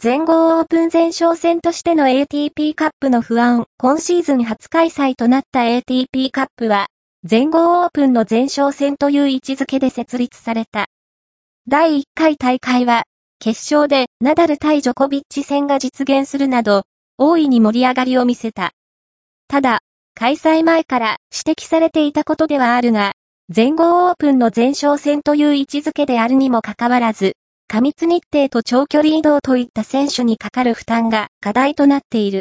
全豪オープン前哨戦としての ATP カップの不安、今シーズン初開催となった ATP カップは、全豪オープンの前哨戦という位置づけで設立された。第1回大会は、決勝でナダル対ジョコビッチ戦が実現するなど、大いに盛り上がりを見せた。ただ、開催前から指摘されていたことではあるが、全豪オープンの前哨戦という位置づけであるにもかかわらず、過密日程と長距離移動といった選手にかかる負担が課題となっている。